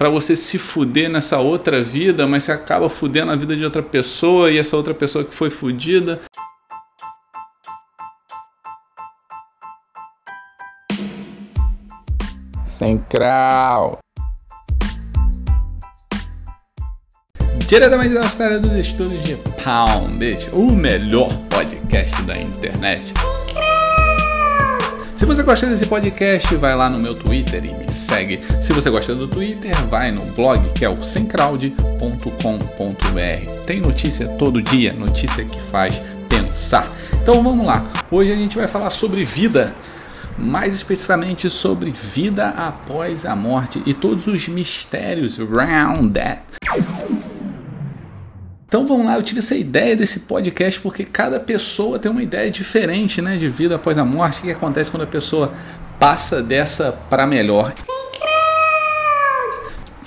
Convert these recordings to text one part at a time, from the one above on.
para você se fuder nessa outra vida, mas você acaba fudendo a vida de outra pessoa e essa outra pessoa que foi fudida. Sem crau. Diretamente da Austrália dos estúdios de Pound, o melhor podcast da internet. Se você gosta desse podcast, vai lá no meu Twitter e me segue. Se você gosta do Twitter, vai no blog que é o semcrowd.com.br. Tem notícia todo dia, notícia que faz pensar. Então vamos lá. Hoje a gente vai falar sobre vida, mais especificamente sobre vida após a morte e todos os mistérios around that. Então vamos lá, eu tive essa ideia desse podcast porque cada pessoa tem uma ideia diferente né, de vida após a morte. O que acontece quando a pessoa passa dessa para melhor?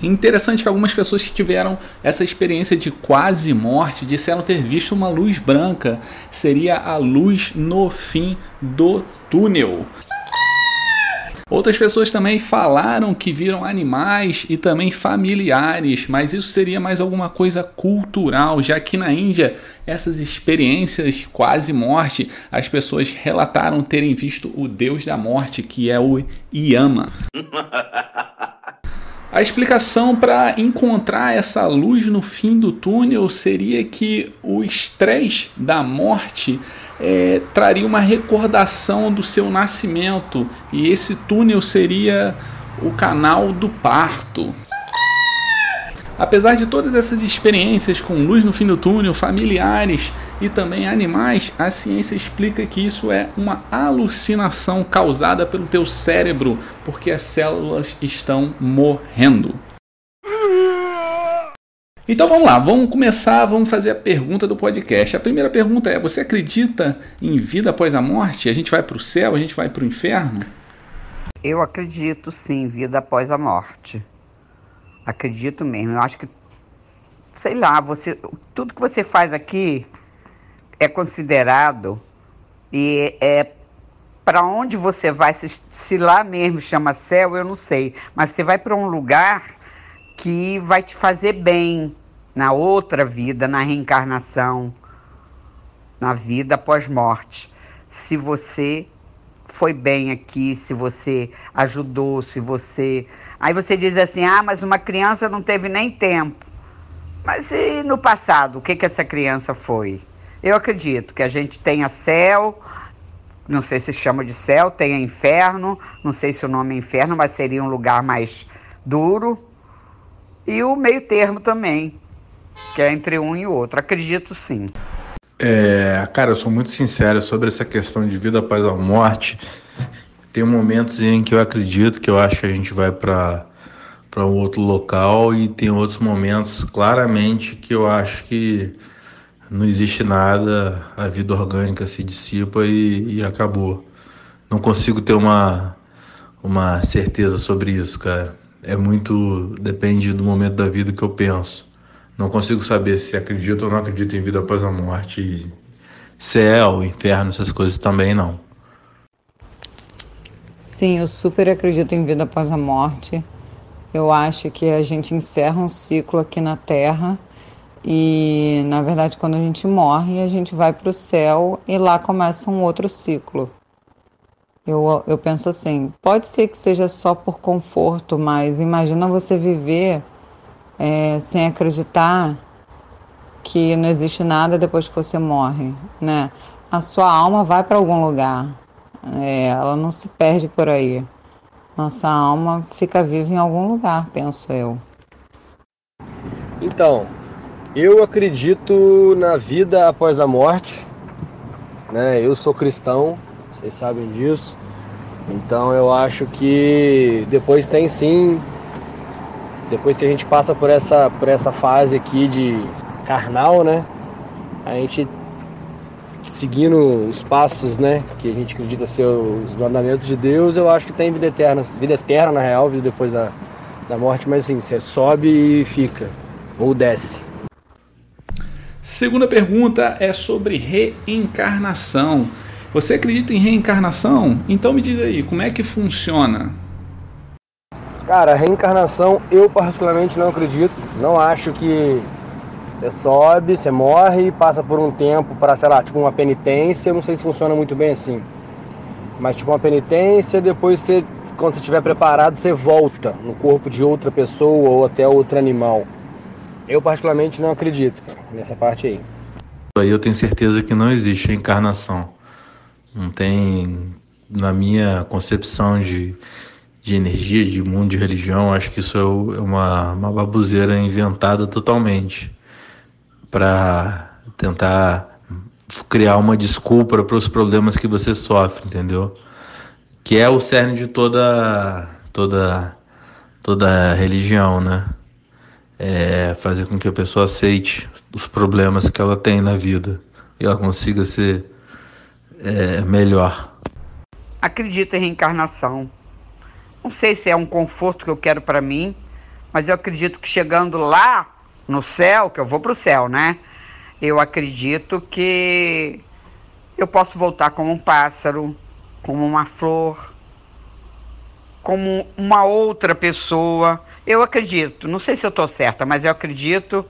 Interessante que algumas pessoas que tiveram essa experiência de quase morte disseram ter visto uma luz branca. Seria a luz no fim do túnel. Outras pessoas também falaram que viram animais e também familiares, mas isso seria mais alguma coisa cultural, já que na Índia essas experiências quase morte, as pessoas relataram terem visto o deus da morte, que é o Yama. A explicação para encontrar essa luz no fim do túnel seria que o estresse da morte é, traria uma recordação do seu nascimento e esse túnel seria o canal do parto. Apesar de todas essas experiências com luz no fim do túnel, familiares e também animais, a ciência explica que isso é uma alucinação causada pelo teu cérebro, porque as células estão morrendo. Então vamos lá, vamos começar, vamos fazer a pergunta do podcast. A primeira pergunta é: você acredita em vida após a morte? A gente vai para o céu, a gente vai para o inferno? Eu acredito sim, vida após a morte. Acredito mesmo. Eu acho que, sei lá, você, tudo que você faz aqui é considerado e é para onde você vai, se, se lá mesmo chama céu, eu não sei, mas você vai para um lugar que vai te fazer bem na outra vida, na reencarnação, na vida pós-morte. Se você foi bem aqui, se você ajudou, se você. Aí você diz assim: ah, mas uma criança não teve nem tempo. Mas e no passado, o que, que essa criança foi? Eu acredito que a gente tenha céu, não sei se chama de céu, tenha inferno, não sei se o nome é inferno, mas seria um lugar mais duro e o meio termo também, que é entre um e outro. Acredito sim. É, cara, eu sou muito sincero sobre essa questão de vida após a morte. Tem momentos em que eu acredito que eu acho que a gente vai para para um outro local e tem outros momentos claramente que eu acho que não existe nada, a vida orgânica se dissipa e, e acabou. Não consigo ter uma, uma certeza sobre isso, cara é muito. depende do momento da vida que eu penso. Não consigo saber se acredito ou não acredito em vida após a morte. Céu, inferno, essas coisas também não. Sim, eu super acredito em vida após a morte. Eu acho que a gente encerra um ciclo aqui na Terra e, na verdade, quando a gente morre, a gente vai para o céu e lá começa um outro ciclo. Eu, eu penso assim, pode ser que seja só por conforto, mas imagina você viver é, sem acreditar que não existe nada depois que você morre, né? A sua alma vai para algum lugar, é, ela não se perde por aí. Nossa alma fica viva em algum lugar, penso eu. Então, eu acredito na vida após a morte, né? Eu sou cristão, vocês sabem disso. Então eu acho que depois tem sim, depois que a gente passa por essa, por essa fase aqui de carnal, né? A gente seguindo os passos, né, que a gente acredita ser os mandamentos de Deus, eu acho que tem vida eterna, vida eterna na real, vida depois da, da morte, mas assim, você sobe e fica, ou desce. Segunda pergunta é sobre reencarnação. Você acredita em reencarnação? Então me diz aí, como é que funciona? Cara, reencarnação eu particularmente não acredito. Não acho que você sobe, você morre, passa por um tempo para, sei lá, tipo uma penitência. Não sei se funciona muito bem assim. Mas tipo uma penitência, depois você, quando você estiver preparado, você volta no corpo de outra pessoa ou até outro animal. Eu particularmente não acredito nessa parte aí. Aí eu tenho certeza que não existe reencarnação. Não tem, na minha concepção de de energia, de mundo, de religião, acho que isso é, é uma, uma inventada totalmente para tentar criar uma desculpa para os problemas que você sofre, entendeu? Que é o cerne de toda toda toda religião, né? É fazer com que a pessoa aceite os problemas que ela tem na vida e ela consiga ser é, melhor. Acredito em reencarnação. Não sei se é um conforto que eu quero para mim, mas eu acredito que chegando lá no céu, que eu vou para o céu, né? Eu acredito que eu posso voltar como um pássaro, como uma flor, como uma outra pessoa. Eu acredito, não sei se eu estou certa, mas eu acredito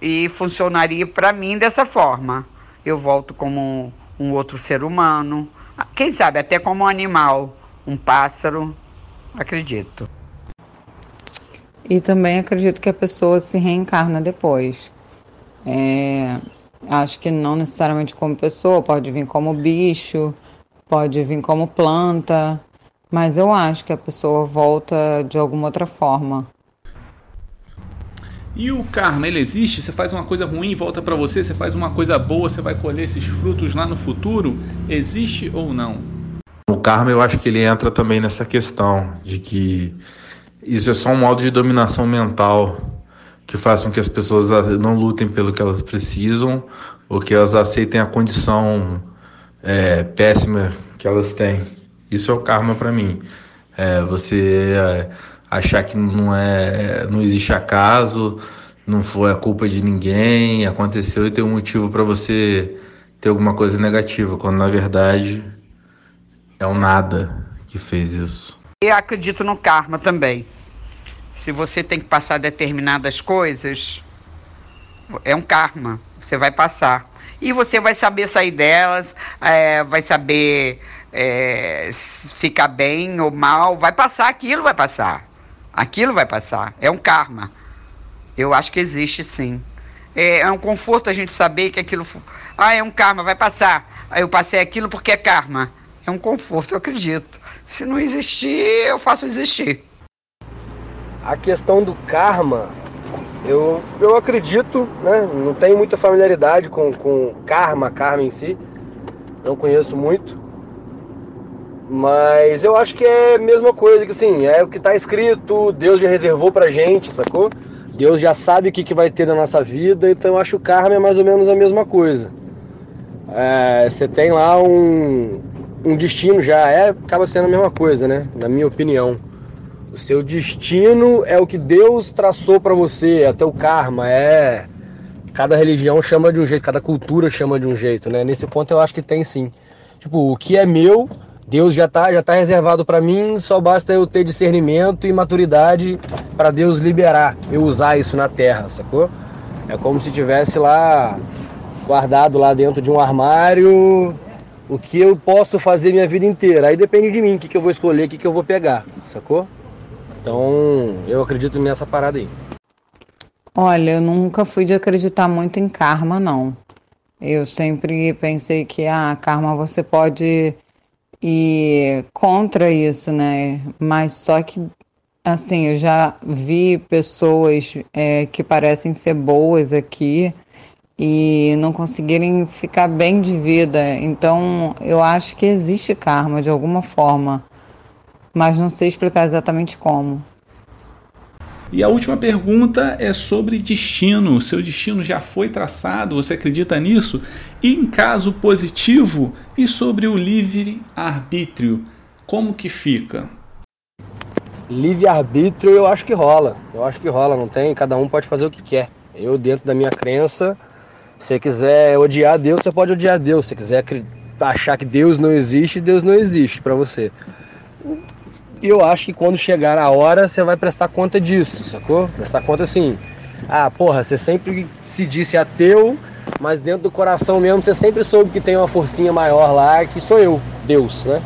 e funcionaria para mim dessa forma. Eu volto como um outro ser humano, quem sabe até como um animal, um pássaro acredito. E também acredito que a pessoa se reencarna depois. É, acho que não necessariamente como pessoa, pode vir como bicho, pode vir como planta, mas eu acho que a pessoa volta de alguma outra forma. E o karma, ele existe? Você faz uma coisa ruim, volta para você, você faz uma coisa boa, você vai colher esses frutos lá no futuro? Existe ou não? O karma, eu acho que ele entra também nessa questão de que isso é só um modo de dominação mental que faz com que as pessoas não lutem pelo que elas precisam ou que elas aceitem a condição é, péssima que elas têm. Isso é o karma para mim. É, você é, achar que não é, não existe acaso, não foi a culpa de ninguém, aconteceu e tem um motivo para você ter alguma coisa negativa, quando na verdade é o nada que fez isso. Eu acredito no karma também. Se você tem que passar determinadas coisas, é um karma. Você vai passar. E você vai saber sair delas, é, vai saber é, ficar bem ou mal. Vai passar, aquilo vai passar. Aquilo vai passar. É um karma. Eu acho que existe sim. É, é um conforto a gente saber que aquilo. Ah, é um karma, vai passar. Eu passei aquilo porque é karma é um conforto, eu acredito. Se não existir, eu faço existir. A questão do karma, eu, eu acredito, né? Não tenho muita familiaridade com, com karma, karma em si. Não conheço muito. Mas eu acho que é a mesma coisa, que assim, é o que está escrito, Deus já reservou pra gente, sacou? Deus já sabe o que, que vai ter na nossa vida, então eu acho que o karma é mais ou menos a mesma coisa. É, você tem lá um, um destino já é acaba sendo a mesma coisa, né? Na minha opinião. O seu destino é o que Deus traçou para você, até o karma é cada religião chama de um jeito, cada cultura chama de um jeito, né? Nesse ponto eu acho que tem sim. Tipo, o que é meu, Deus já tá já tá reservado para mim, só basta eu ter discernimento e maturidade para Deus liberar, eu usar isso na terra, sacou? É como se tivesse lá guardado lá dentro de um armário, o que eu posso fazer minha vida inteira. Aí depende de mim, o que, que eu vou escolher, o que, que eu vou pegar, sacou? Então, eu acredito nessa parada aí. Olha, eu nunca fui de acreditar muito em karma, não. Eu sempre pensei que a ah, karma você pode ir contra isso, né? Mas só que, assim, eu já vi pessoas é, que parecem ser boas aqui e não conseguirem ficar bem de vida. Então, eu acho que existe karma de alguma forma, mas não sei explicar exatamente como. E a última pergunta é sobre destino. Seu destino já foi traçado? Você acredita nisso? E em caso positivo, e sobre o livre arbítrio, como que fica? Livre arbítrio eu acho que rola. Eu acho que rola, não tem, cada um pode fazer o que quer. Eu dentro da minha crença, se você quiser odiar Deus, você pode odiar Deus. Se você quiser achar que Deus não existe, Deus não existe para você. E eu acho que quando chegar a hora, você vai prestar conta disso, sacou? Prestar conta assim. Ah, porra, você sempre se disse ateu, mas dentro do coração mesmo você sempre soube que tem uma forcinha maior lá, que sou eu, Deus, né?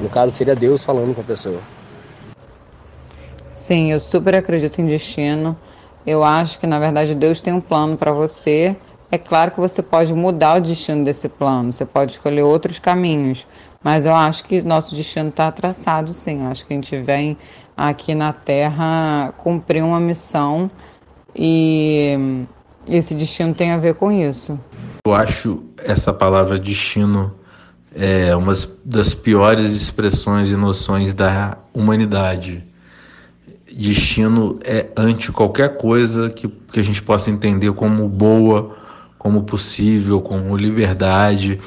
No caso seria Deus falando com a pessoa. Sim, eu super acredito em destino. Eu acho que na verdade Deus tem um plano para você. É claro que você pode mudar o destino desse plano, você pode escolher outros caminhos, mas eu acho que nosso destino está traçado, sim. Eu acho que a gente vem aqui na Terra cumprir uma missão e esse destino tem a ver com isso. Eu acho essa palavra destino é uma das piores expressões e noções da humanidade. Destino é ante qualquer coisa que, que a gente possa entender como boa, como possível, como liberdade,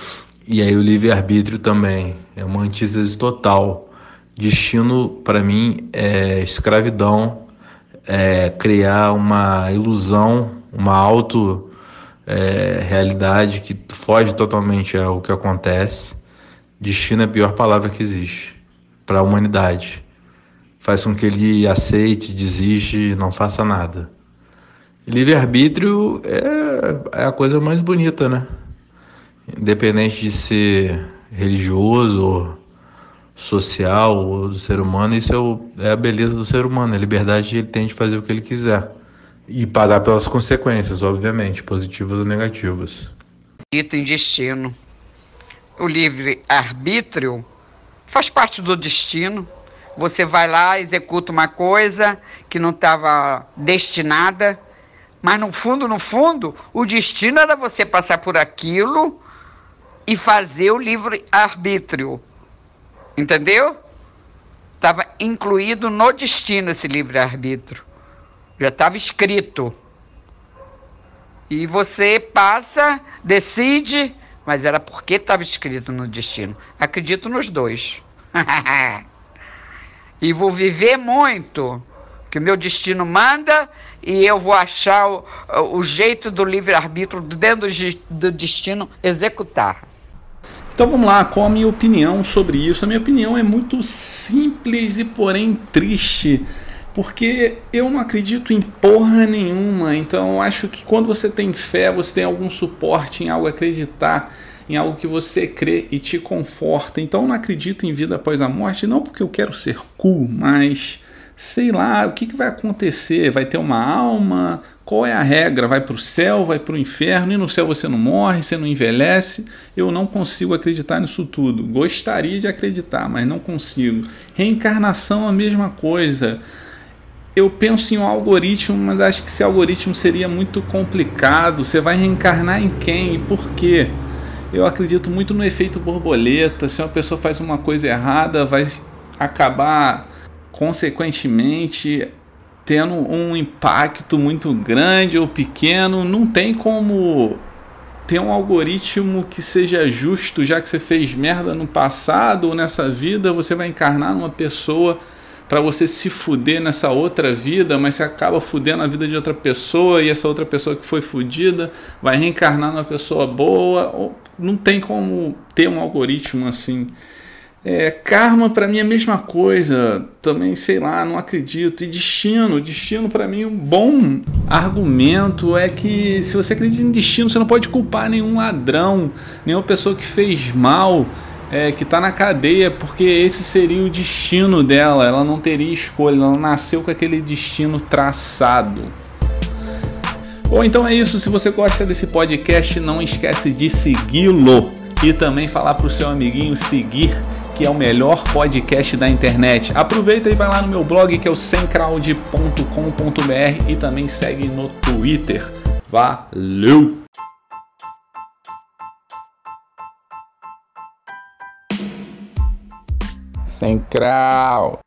e aí o livre-arbítrio também. É uma antítese total. Destino, para mim, é escravidão, é criar uma ilusão, uma auto é, realidade que foge totalmente ao que acontece. Destino é a pior palavra que existe para a humanidade. Faz com que ele aceite, desiste, não faça nada. Livre-arbítrio é, é a coisa mais bonita, né? Independente de ser religioso, social do ser humano, isso é, o, é a beleza do ser humano, a liberdade que ele tem de fazer o que ele quiser. E pagar pelas consequências, obviamente, positivas ou negativas. Dito em destino. O livre-arbítrio faz parte do destino. Você vai lá, executa uma coisa que não estava destinada, mas no fundo, no fundo, o destino era você passar por aquilo e fazer o livre-arbítrio. Entendeu? Estava incluído no destino esse livre-arbítrio. Já estava escrito. E você passa, decide, mas era porque estava escrito no destino. Acredito nos dois. e vou viver muito, que o meu destino manda e eu vou achar o, o jeito do livre-arbítrio dentro do destino executar. Então vamos lá, qual a minha opinião sobre isso? A minha opinião é muito simples e porém triste porque eu não acredito em porra nenhuma. Então eu acho que quando você tem fé, você tem algum suporte em algo, acreditar em algo que você crê e te conforta. Então eu não acredito em vida após a morte, não porque eu quero ser cool, mas sei lá, o que, que vai acontecer? Vai ter uma alma? Qual é a regra? Vai para o céu, vai para o inferno, e no céu você não morre, você não envelhece. Eu não consigo acreditar nisso tudo. Gostaria de acreditar, mas não consigo. Reencarnação, a mesma coisa eu penso em um algoritmo, mas acho que esse algoritmo seria muito complicado. Você vai reencarnar em quem e por quê? Eu acredito muito no efeito borboleta. Se uma pessoa faz uma coisa errada, vai acabar consequentemente tendo um impacto muito grande ou pequeno. Não tem como ter um algoritmo que seja justo, já que você fez merda no passado ou nessa vida, você vai encarnar numa pessoa para você se fuder nessa outra vida, mas você acaba fudendo a vida de outra pessoa e essa outra pessoa que foi fudida vai reencarnar numa pessoa boa. Não tem como ter um algoritmo assim. É, karma para mim é a mesma coisa, também sei lá, não acredito. E destino, destino para mim um bom argumento é que se você acredita em destino, você não pode culpar nenhum ladrão, nenhuma pessoa que fez mal é, que está na cadeia, porque esse seria o destino dela, ela não teria escolha, ela nasceu com aquele destino traçado. Ou então é isso, se você gosta desse podcast, não esquece de segui-lo e também falar para o seu amiguinho seguir, que é o melhor podcast da internet. Aproveita e vai lá no meu blog que é o semcrowd.com.br e também segue no Twitter. Valeu! Sem crau.